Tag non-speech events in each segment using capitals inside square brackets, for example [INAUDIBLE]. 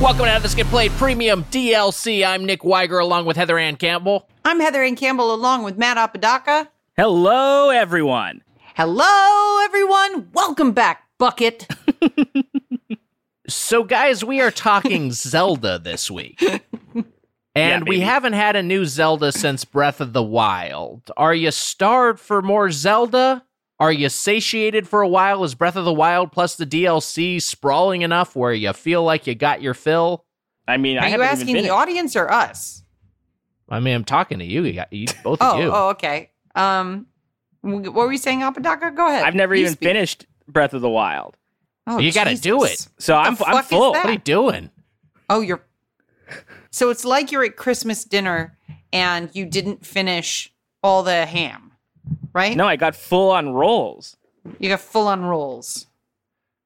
Welcome to Have This Get Played Premium DLC. I'm Nick Weiger along with Heather Ann Campbell. I'm Heather Ann Campbell along with Matt Apodaca. Hello, everyone. Hello, everyone. Welcome back, Bucket. [LAUGHS] So, guys, we are talking [LAUGHS] Zelda this week. And Yeah, we haven't had a new Zelda since Breath of the Wild. Are you starved for more Zelda? Are you satiated for a while? Is Breath of the Wild plus the DLC sprawling enough where you feel like you got your fill? I mean, I Are you haven't even asking been the audience or us? I mean, I'm talking to you, you, got, you both Oh, of you. oh, okay. Um, w- what were you saying, Apodaca? Go ahead. I've never You even speak. finished Breath of the Wild, Oh, You gotta do it. so I'm I'm full. What are you doing? Oh, you're. So it's like you're at Christmas dinner and you didn't finish all the ham, right? No, I got full on rolls. You got full on rolls.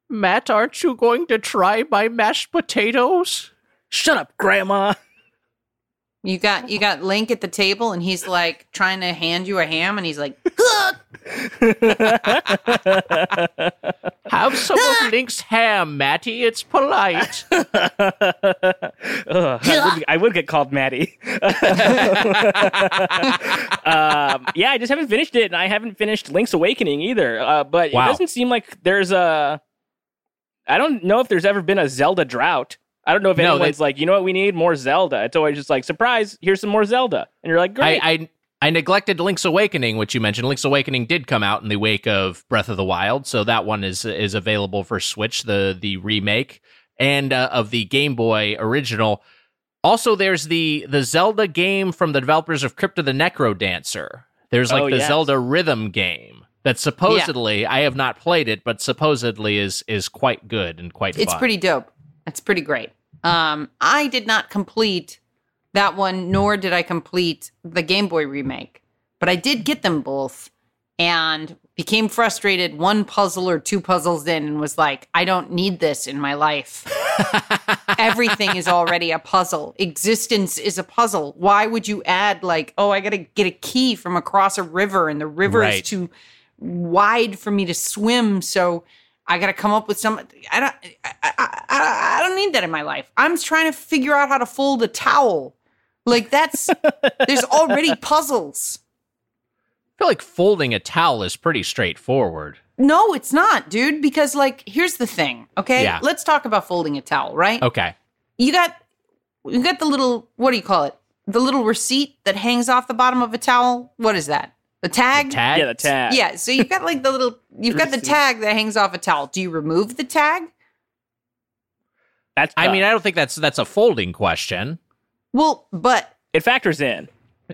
Matt, aren't you going to try my mashed potatoes? Shut up, Grandma. You got you got Link at the table and he's like trying to hand you a ham and he's like, "Huh." [LAUGHS] Have some of [LAUGHS] Link's ham, Matty. It's polite. [LAUGHS] Ugh, I, would, I would get called Maddie. um, yeah, I just haven't finished it, and I haven't finished Link's Awakening either. Uh, but Wow. it doesn't seem like there's a. I don't know if there's ever been a Zelda drought. I don't know if No, anyone's like, you know what, we need more Zelda. It's always just like, surprise, here's some more Zelda, and you're like, great. I I neglected Link's Awakening, which you mentioned. Link's Awakening did come out in the wake of Breath of the Wild, so that one is is available for Switch, the the remake, and uh, of the Game Boy original. Also, there's the the Zelda game from the developers of Crypt of the NecroDancer. There's like Oh, the yes. Zelda rhythm game that supposedly I have not played it, but supposedly is is quite good and quite It's fun. pretty dope. It's pretty great. Um, I did not complete that one, nor did I complete the Game Boy remake, but I did get them both and became frustrated one puzzle or two puzzles in and was like, I don't need this in my life. [LAUGHS] Everything is already a puzzle. Existence is a puzzle. Why would you add, like, oh, I got to get a key from across a river and the river Right. is too wide for me to swim? So I got to come up with some. I don't. I, I, I, I don't need that in my life. I'm trying to figure out how to fold a towel. Like that's [LAUGHS] there's already puzzles. I feel like folding a towel is pretty straightforward. No, it's not, dude. Because like, here's the thing. Okay, Yeah. let's talk about folding a towel. Right? Okay. You got you got the little what do you call it? The little receipt that hangs off the bottom of a towel. What is that? The tag. Tag. yeah, the tag. Yeah. So you've got like the little you've got the tag that hangs off a towel. Do you remove the tag? That's I mean, I don't think that's that's a folding question. Well, but it factors in.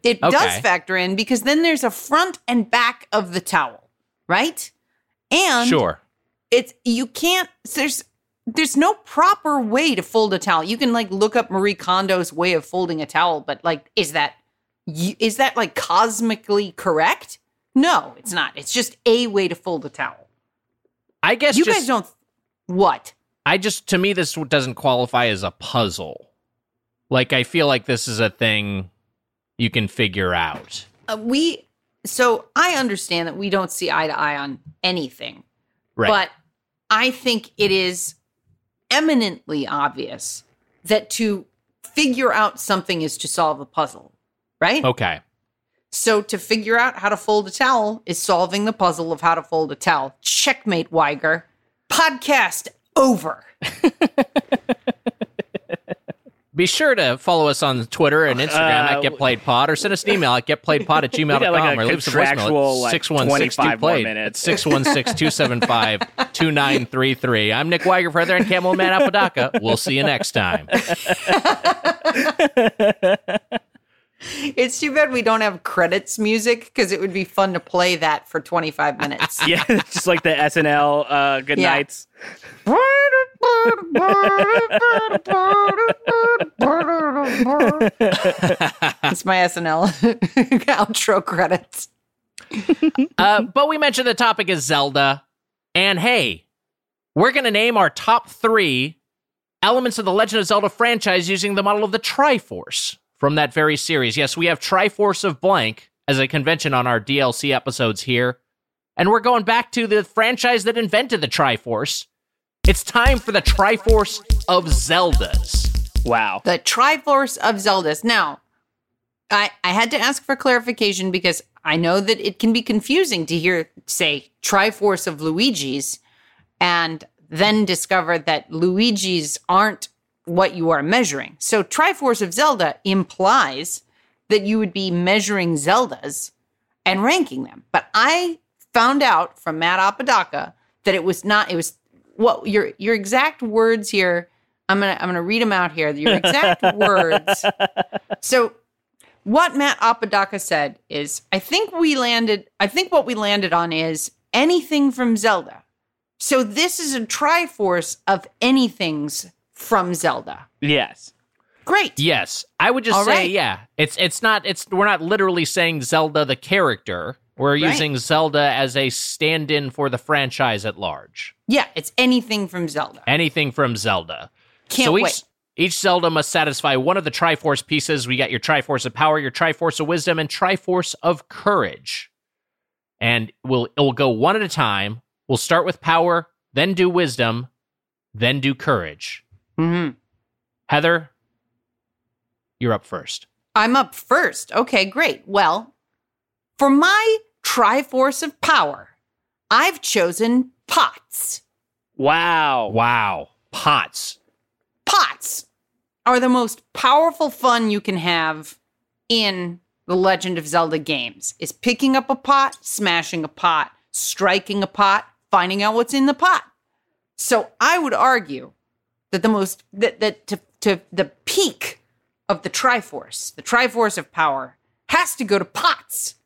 It Okay. does factor in because then there's a front and back of the towel, right? And Sure. it's you can't there's there's no proper way to fold a towel. You can like look up Marie Kondo's way of folding a towel, but like is that y- is that like cosmically correct? No, it's not. It's just a way to fold a towel. I guess You just, guys don't what? I just to me this doesn't qualify as a puzzle. Like I feel like this is a thing you can figure out. Uh, we so I understand that we don't see eye to eye on anything. Right. But I think it is eminently obvious that to figure out something is to solve a puzzle, right? okay. So to figure out how to fold a towel is solving the puzzle of how to fold a towel. Checkmate, Weiger. Podcast over. Be sure to follow us on Twitter and Instagram Uh, at Get Played Pod or send us an email at getplayedpod at gmail.com [LAUGHS] got like or leave us a voicemail at 616 25 more played minutes. 616 275 2933. I'm Nick Weiger for Heather Ann Campbell Man Apodaca. We'll see you next time. [LAUGHS] It's too bad we don't have credits music because it would be fun to play that for 25 minutes. [LAUGHS] Yeah, [LAUGHS] just like the SNL uh, good Yeah. nights. [LAUGHS] It's my SNL outro credits. Uh, but we mentioned the topic is Zelda. And hey, we're going to name our top three elements of the Legend of Zelda franchise using the model of the Triforce from that very series. Yes, we have Triforce of Blank as a convention on our DLC episodes here. And we're going back to the franchise that invented the Triforce. It's time for the Triforce of Zeldas. Wow. The Triforce of Zeldas. Now, I, I had to ask for clarification because I know that it can be confusing to hear, say, Triforce of Luigi's and then discover that Luigi's aren't what you are measuring. So, Triforce of Zelda implies that you would be measuring Zeldas and ranking them. But I found out from Matt Apodaca that it was not, it was what your your exact words here. I'm gonna I'm gonna read them out here. Your exact [LAUGHS] words. So what Matt Apodaca said is, I think we landed, I think what we landed on is anything from Zelda. So this is a triforce of anythings from Zelda. Yes. Great. Yes, I would just All say right. yeah. It's it's not it's we're not literally saying Zelda the character. We're Right. using Zelda as a stand-in for the franchise at large. Yeah, it's anything from Zelda. Anything from Zelda. Can't so each wait. each Zelda must satisfy one of the Triforce pieces. We got your Triforce of Power, your Triforce of Wisdom, and Triforce of Courage. And we'll it will go one at a time. We'll start with Power, then do Wisdom, then do Courage. Hmm Heather, you're up first. I'm up first. Okay, great. Well, for my Triforce of Power, I've chosen pots. Wow. Wow, pots. pots are the most powerful fun you can have in the Legend of Zelda games. Is picking up a pot, smashing a pot, striking a pot, finding out what's in the pot. So I would argue that the most that that to to the peak of the Triforce, the Triforce of power, has to go to pots.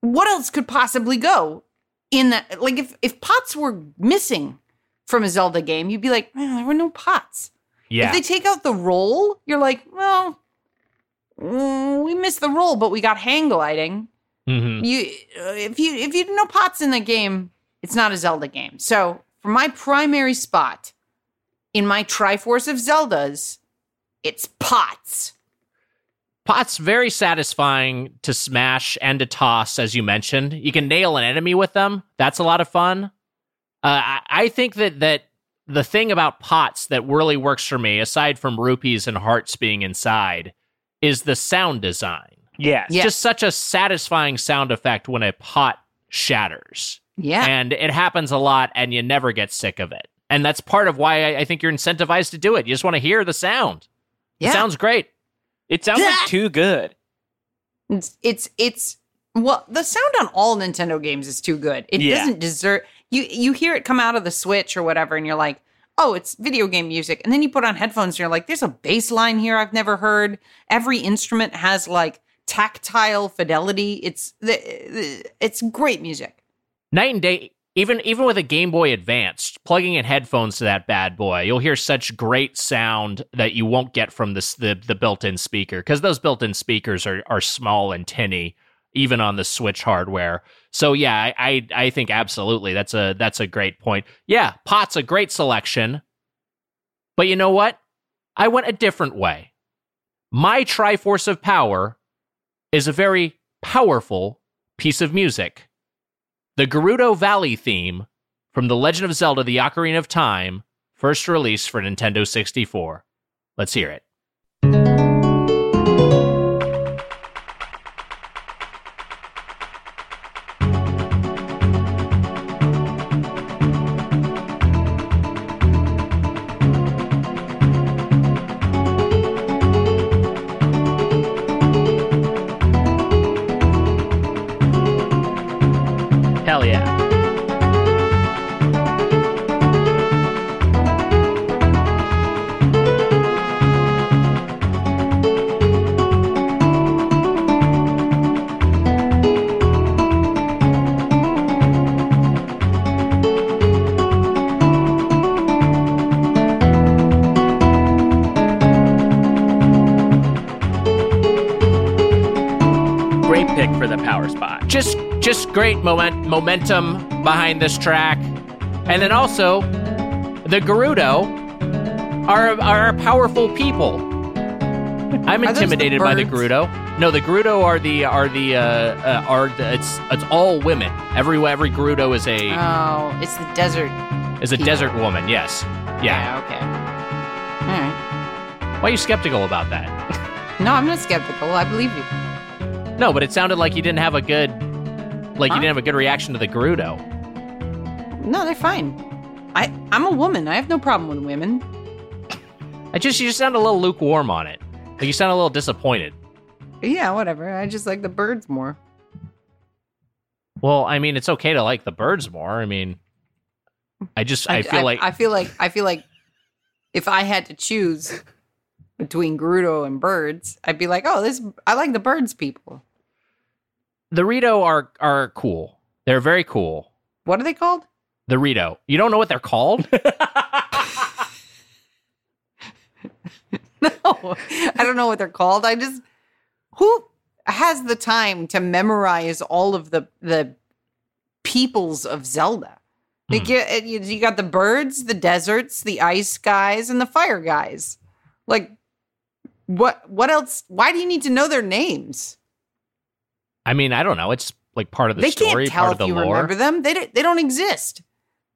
What else could possibly go in that? Like if if pots were missing from a Zelda game, you'd be like, man, there were no pots. Yeah. If they take out the roll, you're like, well, mm, we missed the roll, but we got hang gliding. Mhm. You, if you if you no pots in the game, it's not a Zelda game. So for my primary spot in my Triforce of Zeldas, it's pots. Pot's very satisfying to smash and to toss, as you mentioned. You can nail an enemy with them. That's a lot of fun. Uh, I, I think that that the thing about pots that really works for me, aside from rupees and hearts being inside, is the sound design. Yes. Yeah. Just such a satisfying sound effect when a pot shatters. Yeah. And it happens a lot, and you never get sick of it. And that's part of why I, I think you're incentivized to do it. You just want to hear the sound. yeah. It sounds great. It sounds like too good. It's it's it's well, the sound on all Nintendo games is too good. It Yeah. doesn't deserve you you hear it come out of the Switch or whatever, and you're like, oh, it's video game music. And then you put on headphones and you're like, there's a bass line here I've never heard. Every instrument has like tactile fidelity. It's it's great music. night and day even even with a game boy advance plugging in headphones to that bad boy you'll hear such great sound that you won't get from this the, the built-in speaker because those built-in speakers are, are small and tinny even on the switch hardware. So yeah I, I i think absolutely that's a that's a great point. Yeah pot's a great selection but you know what? I went a different way. My triforce of power is a very powerful piece of music the Gerudo Valley theme from The Legend of Zelda The Ocarina of Time, first released for Nintendo 64. Let's hear it. Just great moment momentum behind this track. And then also, the Gerudo are are powerful people. I'm those the intimidated by the? Gerudo. No, the Gerudo are the are the uh, uh, are the, it's it's all women. Every every Gerudo is a Oh, it's the desert. is a people. desert woman. Yes. Yeah. okay. All right. Why are you skeptical about that? [LAUGHS] No, I'm not skeptical. I believe you. No, but it sounded like you didn't have a good like Huh? you didn't have a good reaction to the Gerudo. No, they're fine. I I'm a woman. I have no problem with women. [LAUGHS] I just you just sound a little lukewarm on it. Like you sound a little disappointed. Yeah, whatever. I just like the birds more. Well, I mean, it's okay to like the birds more. I mean, I just I, feel like I feel like I feel like if I had to choose between Gerudo and birds, I'd be like, oh, this I like the birds people. The Rito are are cool. They're very cool. What are they called? The Rito. You don't know what they're called? [LAUGHS] No, I don't know what they're called. I just who has the time to memorize all of the the peoples of Zelda? Like Hmm. you, you, you got the birds, the deserts, the ice guys, and the fire guys. Like what? What else? Why do you need to know their names? I mean, I don't know. It's like part of the they story, can't tell part if of the you lore. remember them. They don't, they don't exist.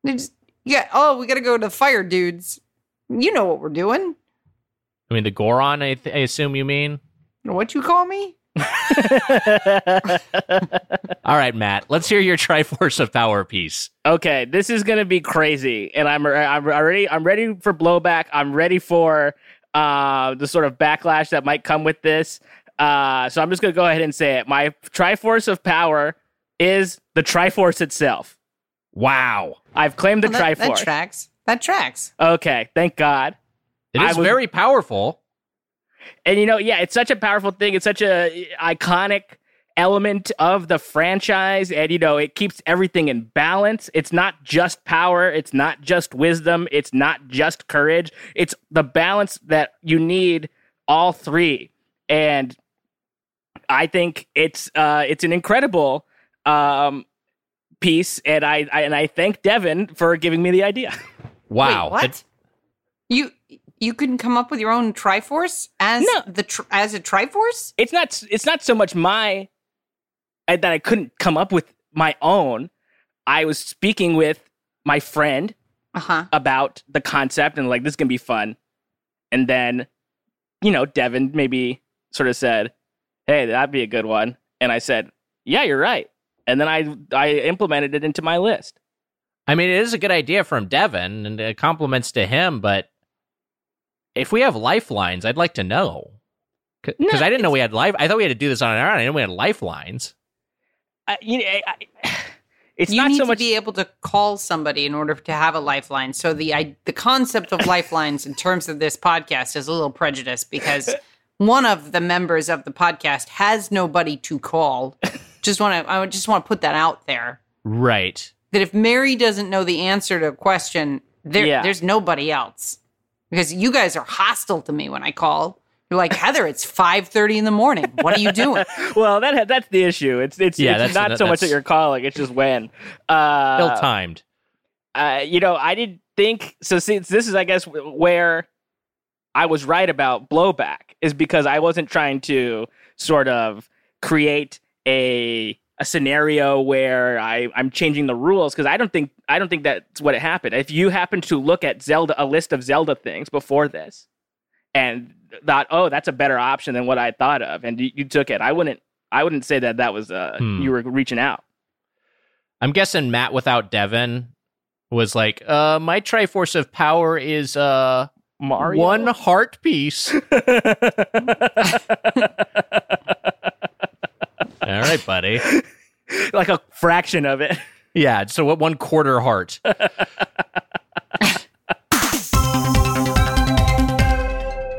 They just yeah. Oh, we got to go to fire dudes. You know what we're doing. I mean, the Goron. I, th- I assume you mean. What you call me? [LAUGHS] All right, Matt. Let's hear your Triforce of Power piece. okay, this is gonna be crazy, and I'm I'm already I'm ready for blowback. I'm ready for uh, the sort of backlash that might come with this. Uh, so I'm just gonna go ahead and say it. My Triforce of Power is the Triforce itself. Wow, I've claimed the Well, that, that tracks. That tracks. okay, thank God. It is was- very powerful. And you know, yeah, it's such a powerful thing. It's such a iconic element of the franchise and you know, it keeps everything in balance. It's not just power, it's not just wisdom, it's not just courage. It's the balance that you need all three. And I think it's uh it's an incredible um piece and I, I and I thank Devin for giving me the idea. [LAUGHS] Wow. Wait, what? you you couldn't come up with your own Triforce as No. the tr- as a Triforce? it's not it's not so much my uh, that I couldn't come up with my own. I was speaking with my friend Uh huh. about the concept and like this is gonna be fun, and then you know Devin maybe sort of said, "Hey, that'd be a good one," and I said, "Yeah, you're right," and then I I implemented it into my list. I mean, it is a good idea from Devin, and uh, compliments to him. But if we have lifelines, I'd like to know because No, I didn't know we had life. I thought we had to do this on our own. I didn't know we had lifelines. I, you know, I, I, [SIGHS] it's you not need so to be able to call somebody in order to have a lifeline. So the I, the concept of [LAUGHS] lifelines in terms of this podcast is a little prejudiced because [LAUGHS] one of the members of the podcast has nobody to call. [LAUGHS] Just want to I just want to put that out there Right. that if Mary doesn't know the answer to a question, there Yeah. there's nobody else because you guys are hostile to me when I call. You're like Heather, it's five thirty in the morning. What are you doing? [LAUGHS] well, that that's the issue. It's it's, Yeah, it's that's- not that- so much that that's- you're calling; it's just when. Uh, Ill timed. uh, you know, I didn't think so. See, this is, I guess, where I was right about blowback is because I wasn't trying to sort of create a a scenario where I I'm changing the rules because I don't think I don't think that's what it happened. If you happen to look at Zelda a list of Zelda things before this and thought, oh, that's a better option than what I thought of, and you, you took it, I wouldn't I wouldn't say that that was uh Hmm. you were reaching out. I'm guessing Matt without Devin was like, uh, my Triforce of Power is uh Mario one heart piece. [LAUGHS] All right, buddy. like a fraction of it. Yeah, so what one quarter heart. [LAUGHS]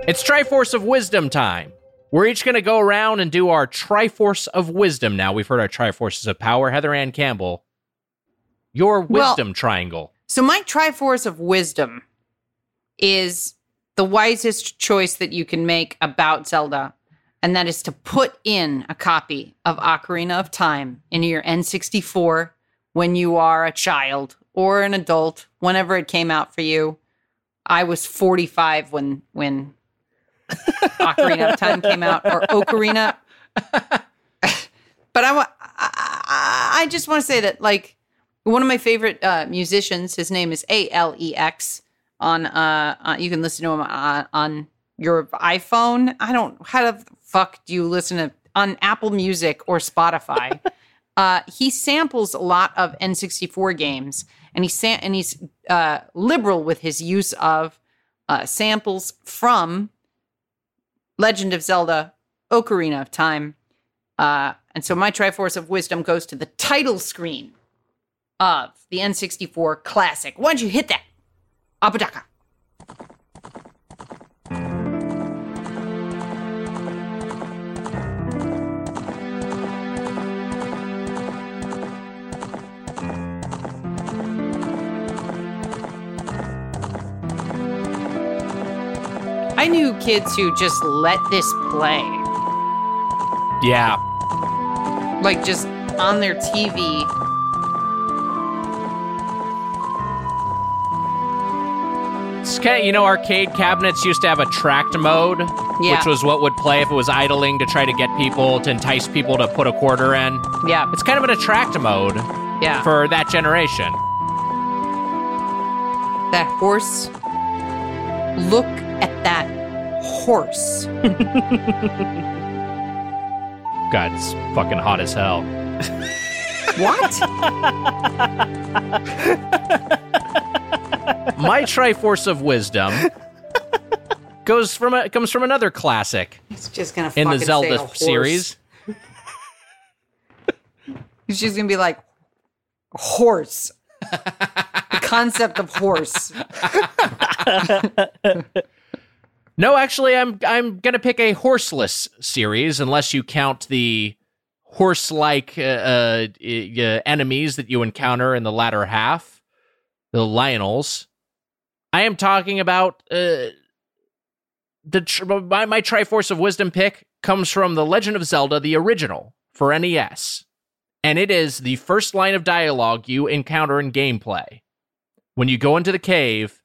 it's Triforce of Wisdom time. We're each going to go around and do our Triforce of Wisdom now. We've heard our Triforces of Power. Heather Ann Campbell, your Well- wisdom triangle. So my Triforce of Wisdom is the wisest choice that you can make about Zelda, and that is to put in a copy of Ocarina of Time into your N64 when you are a child or an adult, whenever it came out for you. I was 45 when when [LAUGHS] Ocarina of Time came out, or Ocarina. [LAUGHS] but I, wa- I, I just want to say that, like, one of my favorite uh, musicians, his name is A L E X. On, uh, uh, you can listen to him on, on your iPhone. I don't. How the fuck do you listen to on Apple Music or Spotify? [LAUGHS] uh, he samples a lot of N64 games, and he's sam- and he's uh, liberal with his use of uh, samples from Legend of Zelda: Ocarina of Time. Uh, and so my Triforce of Wisdom goes to the title screen of the N64 classic. Why don't you hit that? Apodaca. I knew kids who just let this play, Yeah. like just on their TV. Kind of, you know, arcade cabinets used to have attract mode, Yeah. which was what would play if it was idling to try to get people, to entice people to put a quarter in. Yeah, It's kind of an attract mode yeah. for that generation. that horse. Look at that horse. [LAUGHS] God, it's fucking hot as hell. What? [LAUGHS] My Triforce of Wisdom goes from a, comes from another classic He's just gonna in the fucking say a Zelda series. He's just gonna be like horse. the concept of horse. [LAUGHS] No, actually, I'm I'm gonna pick a horseless series, unless you count the horse-like uh, uh, uh, enemies that you encounter in the latter half, the Lynels. I am talking about uh, the tr- my my Triforce of Wisdom pick comes from the Legend of Zelda, the original for NES, and it is the first line of dialogue you encounter in gameplay when you go into the cave,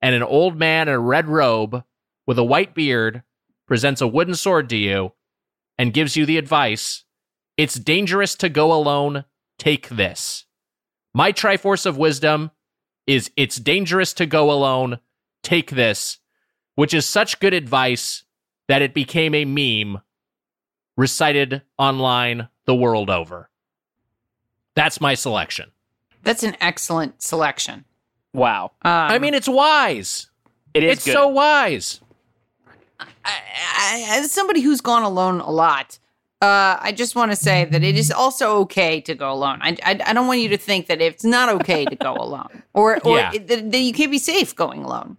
and an old man in a red robe with a white beard presents a wooden sword to you and gives you the advice it's dangerous to go alone. Take this. My Triforce of Wisdom is it's dangerous to go alone. Take this, which is such good advice that it became a meme recited online the world over. That's my selection. That's an excellent selection. Wow. Um, I mean, it's wise. It is It's good. so wise. I, I, as somebody who's gone alone a lot, uh, I just want to say that it is also okay to go alone. I, I, I don't want you to think that it's not okay to go alone, [LAUGHS] or or Yeah. it- that, that you can't be safe going alone.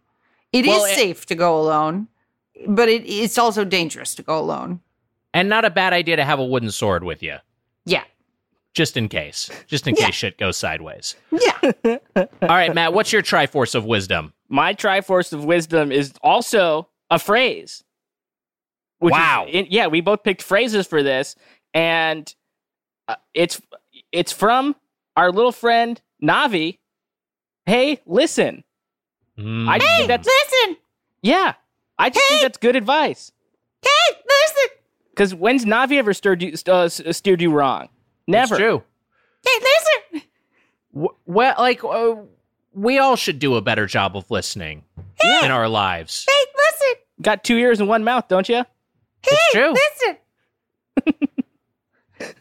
It is Well, it- safe to go alone, but it, it's also dangerous to go alone. And not a bad idea to have a wooden sword with you, Yeah, just in case. Just in Yeah. case shit goes sideways. yeah. All right, Matt, what's your Triforce of Wisdom? My Triforce of Wisdom is also a phrase. Which is- Wow. in- yeah, we both picked phrases for this, and uh, it's it's from our little friend Navi. Hey, listen. Mm. I just think that's Listen, yeah. I just think that's good advice. hey, listen, Because when's Navi ever steered you, uh, steered you wrong? It's Never. true. hey, listen. W- Well, like, uh, we all should do a better job of listening in our lives. Hey, listen. Got two ears and one mouth, don't you? It's true. Listen. [LAUGHS]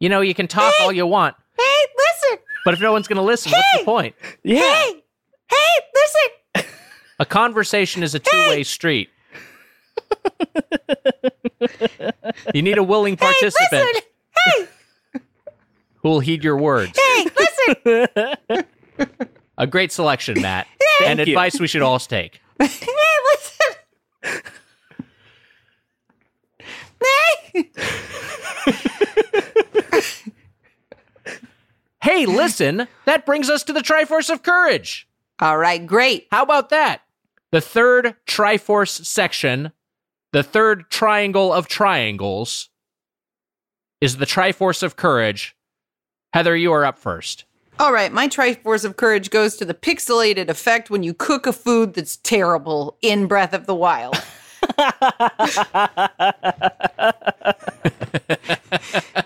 You know, you can talk all you want, Hey, listen. but if no one's going to listen, what's the point? Yeah. Hey, hey, listen. [LAUGHS] A conversation is a two way street. [LAUGHS] you need a willing participant Listen. Hey, who will heed your words. hey, listen. A great selection, Matt, and Thank you. advice we should all take. Hey, listen. Hey. [LAUGHS] Hey, listen, that brings us to the Triforce of Courage. All right, great. How about that? The third Triforce section, the third triangle of triangles, is the Triforce of Courage. Heather, you are up first. All right, my Triforce of Courage goes to the pixelated effect when you cook a food that's terrible in Breath of the Wild. [LAUGHS]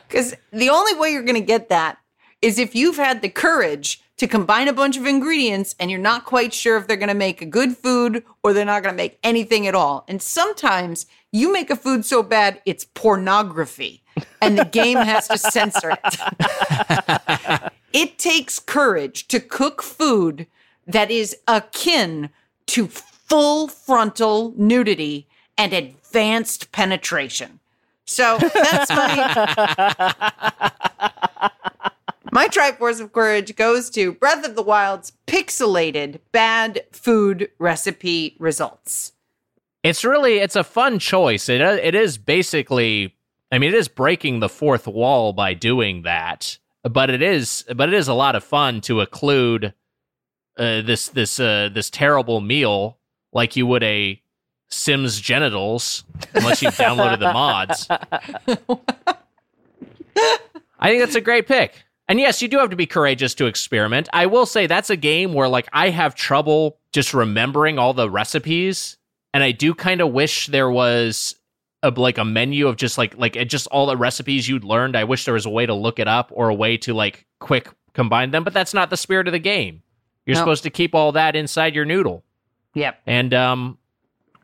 Because the only way you're going to get that is if you've had the courage to combine a bunch of ingredients and you're not quite sure if they're going to make a good food or they're not going to make anything at all. And sometimes you make a food so bad it's pornography and the game has to censor it. [LAUGHS] it takes courage to cook food that is akin to full frontal nudity and advanced penetration. So that's my my Triforce of Courage goes to Breath of the Wild's pixelated bad food recipe results. It's really it's a fun choice. It it is basically I mean it is breaking the fourth wall by doing that, but it is but it is a lot of fun to occlude uh, this this uh, this terrible meal like you would a Sims genitals unless you've downloaded the mods. [LAUGHS] I think that's a great pick. And yes, you do have to be courageous to experiment. I will say that's a game where like I have trouble just remembering all the recipes and I do kind of wish there was a, like a menu of just like like just all the recipes you'd learned. I wish there was a way to look it up or a way to like quick combine them, but that's not the spirit of the game. You're Nope. supposed to keep all that inside your noodle. Yep. And um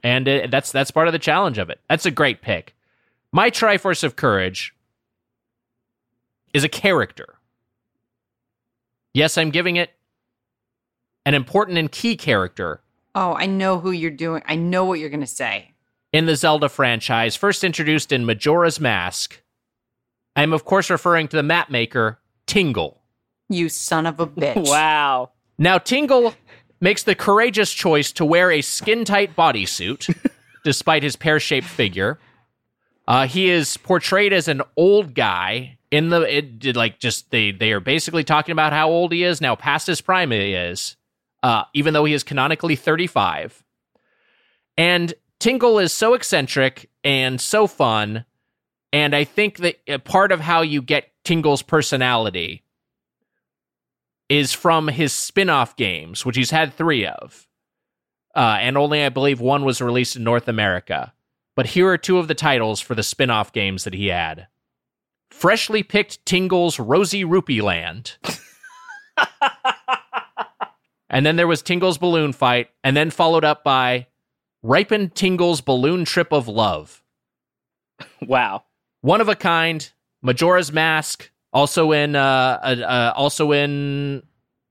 and it, that's that's part of the challenge of it. That's a great pick. My Triforce of Courage is a character. Yes, I'm giving it an important and key character Oh, I know who you're doing. I know what you're going to say. in the Zelda franchise, first introduced in Majora's Mask. I am, of course, referring to the map maker, Tingle. You son of a bitch. [LAUGHS] Wow. Now, Tingle makes the courageous choice to wear a skin tight bodysuit, [LAUGHS] despite his pear shaped figure. Uh, he is portrayed as an old guy in the it did like just they they are basically talking about how old he is now past his prime he is uh, even though he is canonically 35 and tingle is so eccentric and so fun and i think that uh, part of how you get tingle's personality is from his spin-off games which he's had three of. Uh, and only i believe one was released in north america. But here are two of the titles for the spin-off games that he had. Freshly picked tingle's rosy rupee land. [LAUGHS] And then there was tingle's balloon fight and then followed up by ripened tingle's balloon trip of love. Wow. one of a kind majora's mask also in uh, uh, uh also in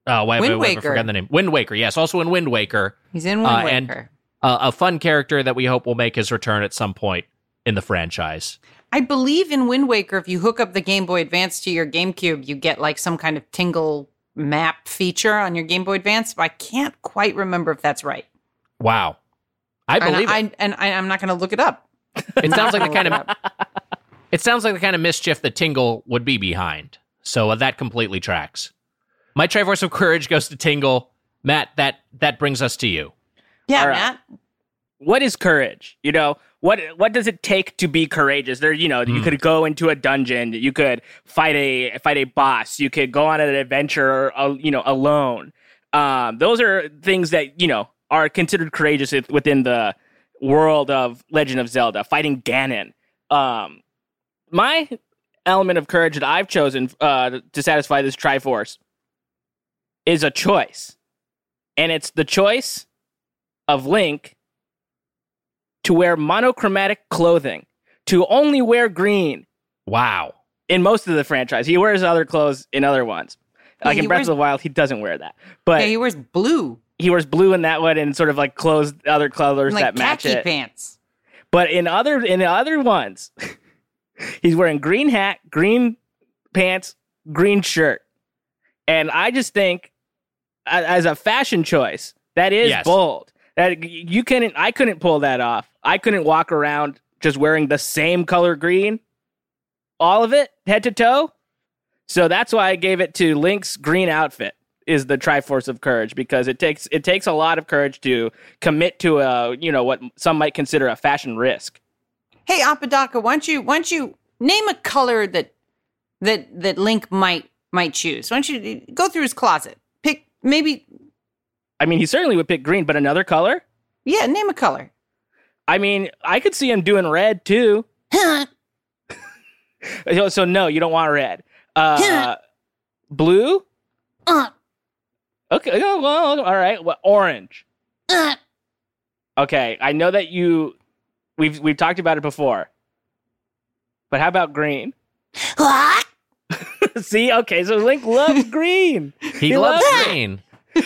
oh wait, Wind wait, I Waker. forgot the name wind waker yes also in wind waker He's in Uh, Wind and- Waker. uh, a fun character that we hope will make his return at some point in the franchise I believe in Wind Waker, if you hook up the Game Boy Advance to your GameCube, you get like some kind of tingle map feature on your Game Boy Advance. But I can't quite remember if that's right. wow i And believe it. I, and I, I'm not going to look it up. It sounds like the [LAUGHS] kind of it sounds like the kind of mischief that Tingle would be behind. So uh, that completely tracks. My Triforce of Courage goes to Tingle. Matt, that that brings us to you. Yeah, All right. Matt. What is courage? You know, what what does it take to be courageous? There, you know, you Hmm. could go into a dungeon, you could fight a fight a boss, you could go on an adventure, uh, you know, alone. Um, those are things that you know are considered courageous within the world of Legend of Zelda. Fighting Ganon. Um, my element of courage that I've chosen uh, to satisfy this Triforce is a choice, and it's the choice of Link to wear monochromatic clothing, to only wear green Wow. in most of the franchise. He wears other clothes in other ones. Like in Breath wears- of the Wild, he doesn't wear that. But yeah, he wears blue, he wears blue in that one and sort of like clothes other colors like that match it. pants. But in other in the other ones, [LAUGHS] he's wearing green hat, green pants, green shirt. And I just think as a fashion choice, that is Yes. bold. That you couldn't I couldn't pull that off. I couldn't walk around just wearing the same color green. All of it, head to toe. So that's why I gave it to Link's green outfit is the Triforce of Courage because it takes it takes a lot of courage to commit to a you know what some might consider a fashion risk. Hey, Apodaca, why don't you why don't you name a color that that that Link might might choose. Why don't you go through his closet? Pick maybe I mean, he certainly would pick green, but another color. yeah, name a color. I mean, I could see him doing red too. So, [LAUGHS] so no, you don't want red. Uh, blue. Uh, Okay. oh, Well, all right. Well, orange. uh, Okay. I know that you. We've we've talked about it before. But how about green? what? [LAUGHS] See, okay, so Link loves green, [LAUGHS] He, He loves loves green.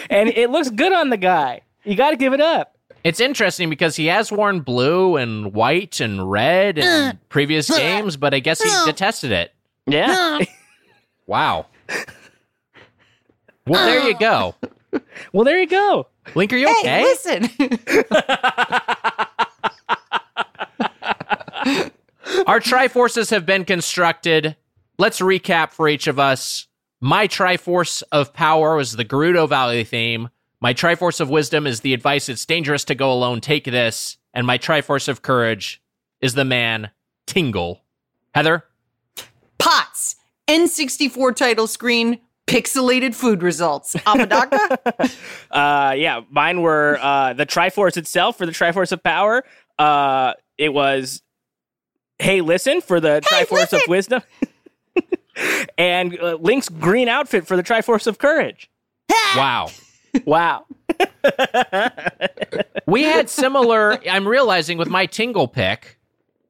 and it looks good on the guy. You got to give it up. It's interesting because he has worn blue and white and red in uh. previous uh. games, but I guess he uh. detested it. Yeah. [LAUGHS] Wow. Well, there you go. well, there you go. Link, are you Hey, okay? listen. Our Triforces have been constructed. Let's recap for each of us. My Triforce of Power was the Gerudo Valley theme. My Triforce of Wisdom is the advice it's dangerous to go alone, take this. And my Triforce of Courage is the man, Tingle. Heather? Pots. N64 title screen. Pixelated food results. Apodaca? [LAUGHS] Uh, yeah, mine were uh, the Triforce itself for the Triforce of Power. Uh, it was Hey Listen for the Hey, Triforce of! Wisdom. [LAUGHS] and uh, Link's green outfit for the Triforce of Courage. [LAUGHS] Wow. Wow. [LAUGHS] We had similar. I'm realizing with my Tingle pick,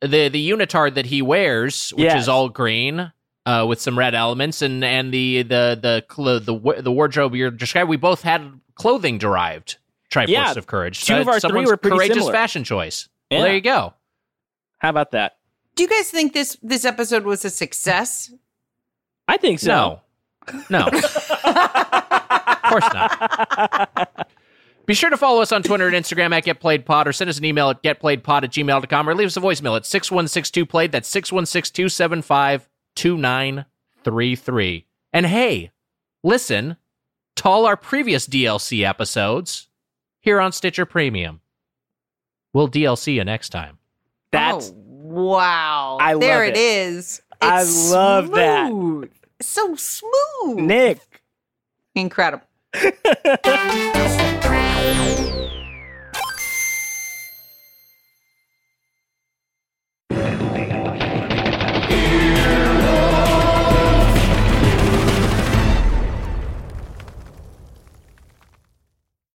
the the unitard that he wears, which Yes. is all green uh, with some red elements, and and the the the clo- the the wardrobe you're describing, we both had clothing derived. Triforce Yeah, of Courage. two of our three were pretty courageous similar. fashion choice. Well, there you go. How about that? Do you guys think this this episode was a success? I think so. No, no, [LAUGHS] of course not. Be sure to follow us on Twitter and Instagram at GetPlayedPod or send us an email at getplayedpod at gmail.com or leave us a voicemail at 6162-PLAYED. That's 616-275-2933. And hey, listen to all our previous DLC episodes here on Stitcher Premium. We'll DLC you next time. Oh. That's oh, wow. I there it. it is. I It's love that. So smooth. Nick. Incredible. [LAUGHS]